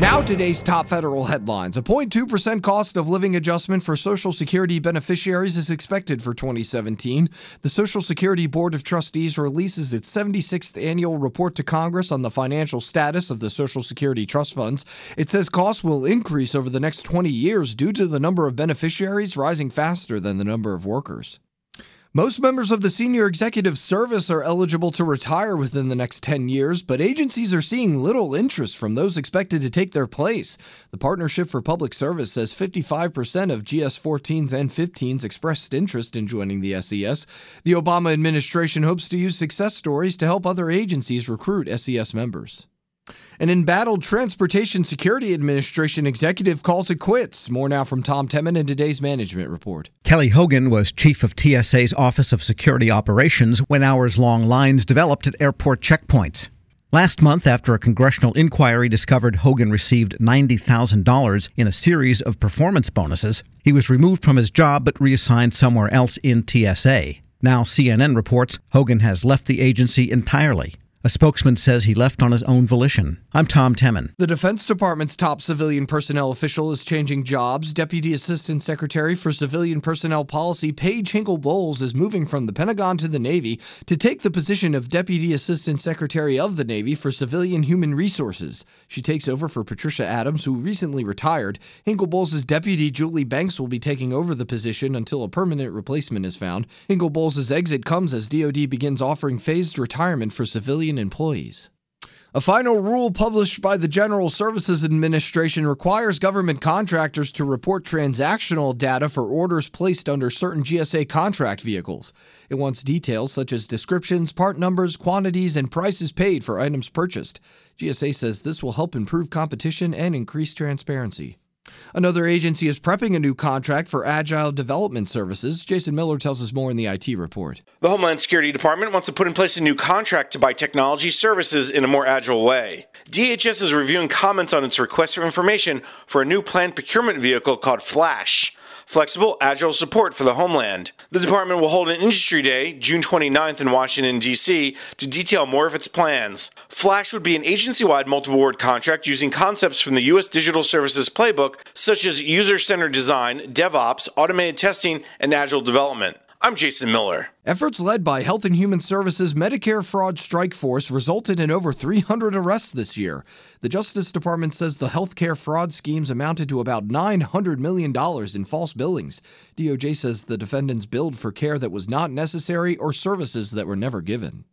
Now, today's top federal headlines. A 0.2% cost of living adjustment for Social Security beneficiaries is expected for 2017. The Social Security Board of Trustees releases its 76th annual report to Congress on the financial status of the Social Security trust funds. It says costs will increase over the next 20 years due to the number of beneficiaries rising faster than the number of workers. Most members of the senior executive service are eligible to retire within the next 10 years, but agencies are seeing little interest from those expected to take their place. The Partnership for Public Service says 55% of GS 14s and 15s expressed interest in joining the SES. The Obama administration hopes to use success stories to help other agencies recruit SES members. An embattled Transportation Security Administration executive calls it quits. More now from Tom Temin in today's management report. Kelly Hogan was chief of TSA's Office of Security Operations when hours long lines developed at airport checkpoints. Last month, after a congressional inquiry discovered Hogan received $90,000 in a series of performance bonuses, he was removed from his job but reassigned somewhere else in TSA. Now, CNN reports Hogan has left the agency entirely. A spokesman says he left on his own volition. I'm Tom Temin. The Defense Department's top civilian personnel official is changing jobs. Deputy Assistant Secretary for Civilian Personnel Policy Paige Hinkle Bowles is moving from the Pentagon to the Navy to take the position of Deputy Assistant Secretary of the Navy for Civilian Human Resources. She takes over for Patricia Adams, who recently retired. Hinkle Bowles' deputy Julie Blanks will be taking over the position until a permanent replacement is found. Hinkle Bowles' exit comes as DoD begins offering phased retirement for civilian employees. A final rule published by the General Services Administration requires government contractors to report transactional data for orders placed under certain GSA contract vehicles. It wants details such as descriptions, part numbers, quantities, and prices paid for items purchased. GSA says this will help improve competition and increase transparency. Another agency is prepping a new contract for agile development services. Jason Miller tells us more in the IT report. The Homeland Security Department wants to put in place a new contract to buy technology services in a more agile way. DHS is reviewing comments on its request for information for a new planned procurement vehicle called Flash flexible, agile support for the homeland. The department will hold an industry day June 29th in Washington, D.C. to detail more of its plans. Flash would be an agency wide multi award contract using concepts from the U.S. Digital Services Playbook, such as user centered design, DevOps, automated testing, and agile development. I'm Jason Miller. Efforts led by Health and Human Services Medicare Fraud Strike Force resulted in over 300 arrests this year. The Justice Department says the healthcare fraud schemes amounted to about $900 million in false billings. DOJ says the defendants billed for care that was not necessary or services that were never given.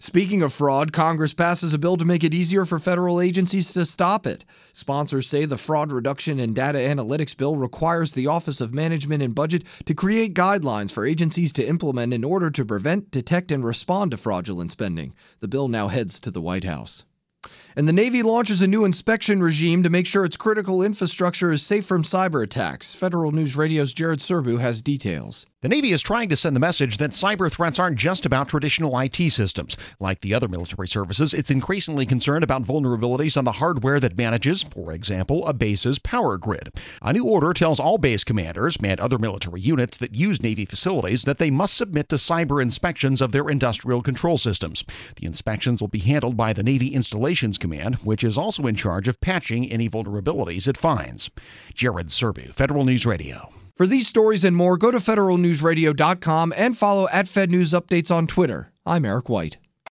Speaking of fraud, Congress passes a bill to make it easier for federal agencies to stop it. Sponsors say the Fraud Reduction and Data Analytics Bill requires the Office of Management and Budget to create guidelines for agencies to implement in order to prevent, detect, and respond to fraudulent spending. The bill now heads to the White House. And the Navy launches a new inspection regime to make sure its critical infrastructure is safe from cyber attacks. Federal News Radio's Jared Serbu has details. The Navy is trying to send the message that cyber threats aren't just about traditional IT systems. Like the other military services, it's increasingly concerned about vulnerabilities on the hardware that manages, for example, a base's power grid. A new order tells all base commanders and other military units that use Navy facilities that they must submit to cyber inspections of their industrial control systems. The inspections will be handled by the Navy Installations Command, which is also in charge of patching any vulnerabilities it finds. Jared Serbu, Federal News Radio. For these stories and more, go to federalnewsradio.com and follow at Fed News Updates on Twitter. I'm Eric White.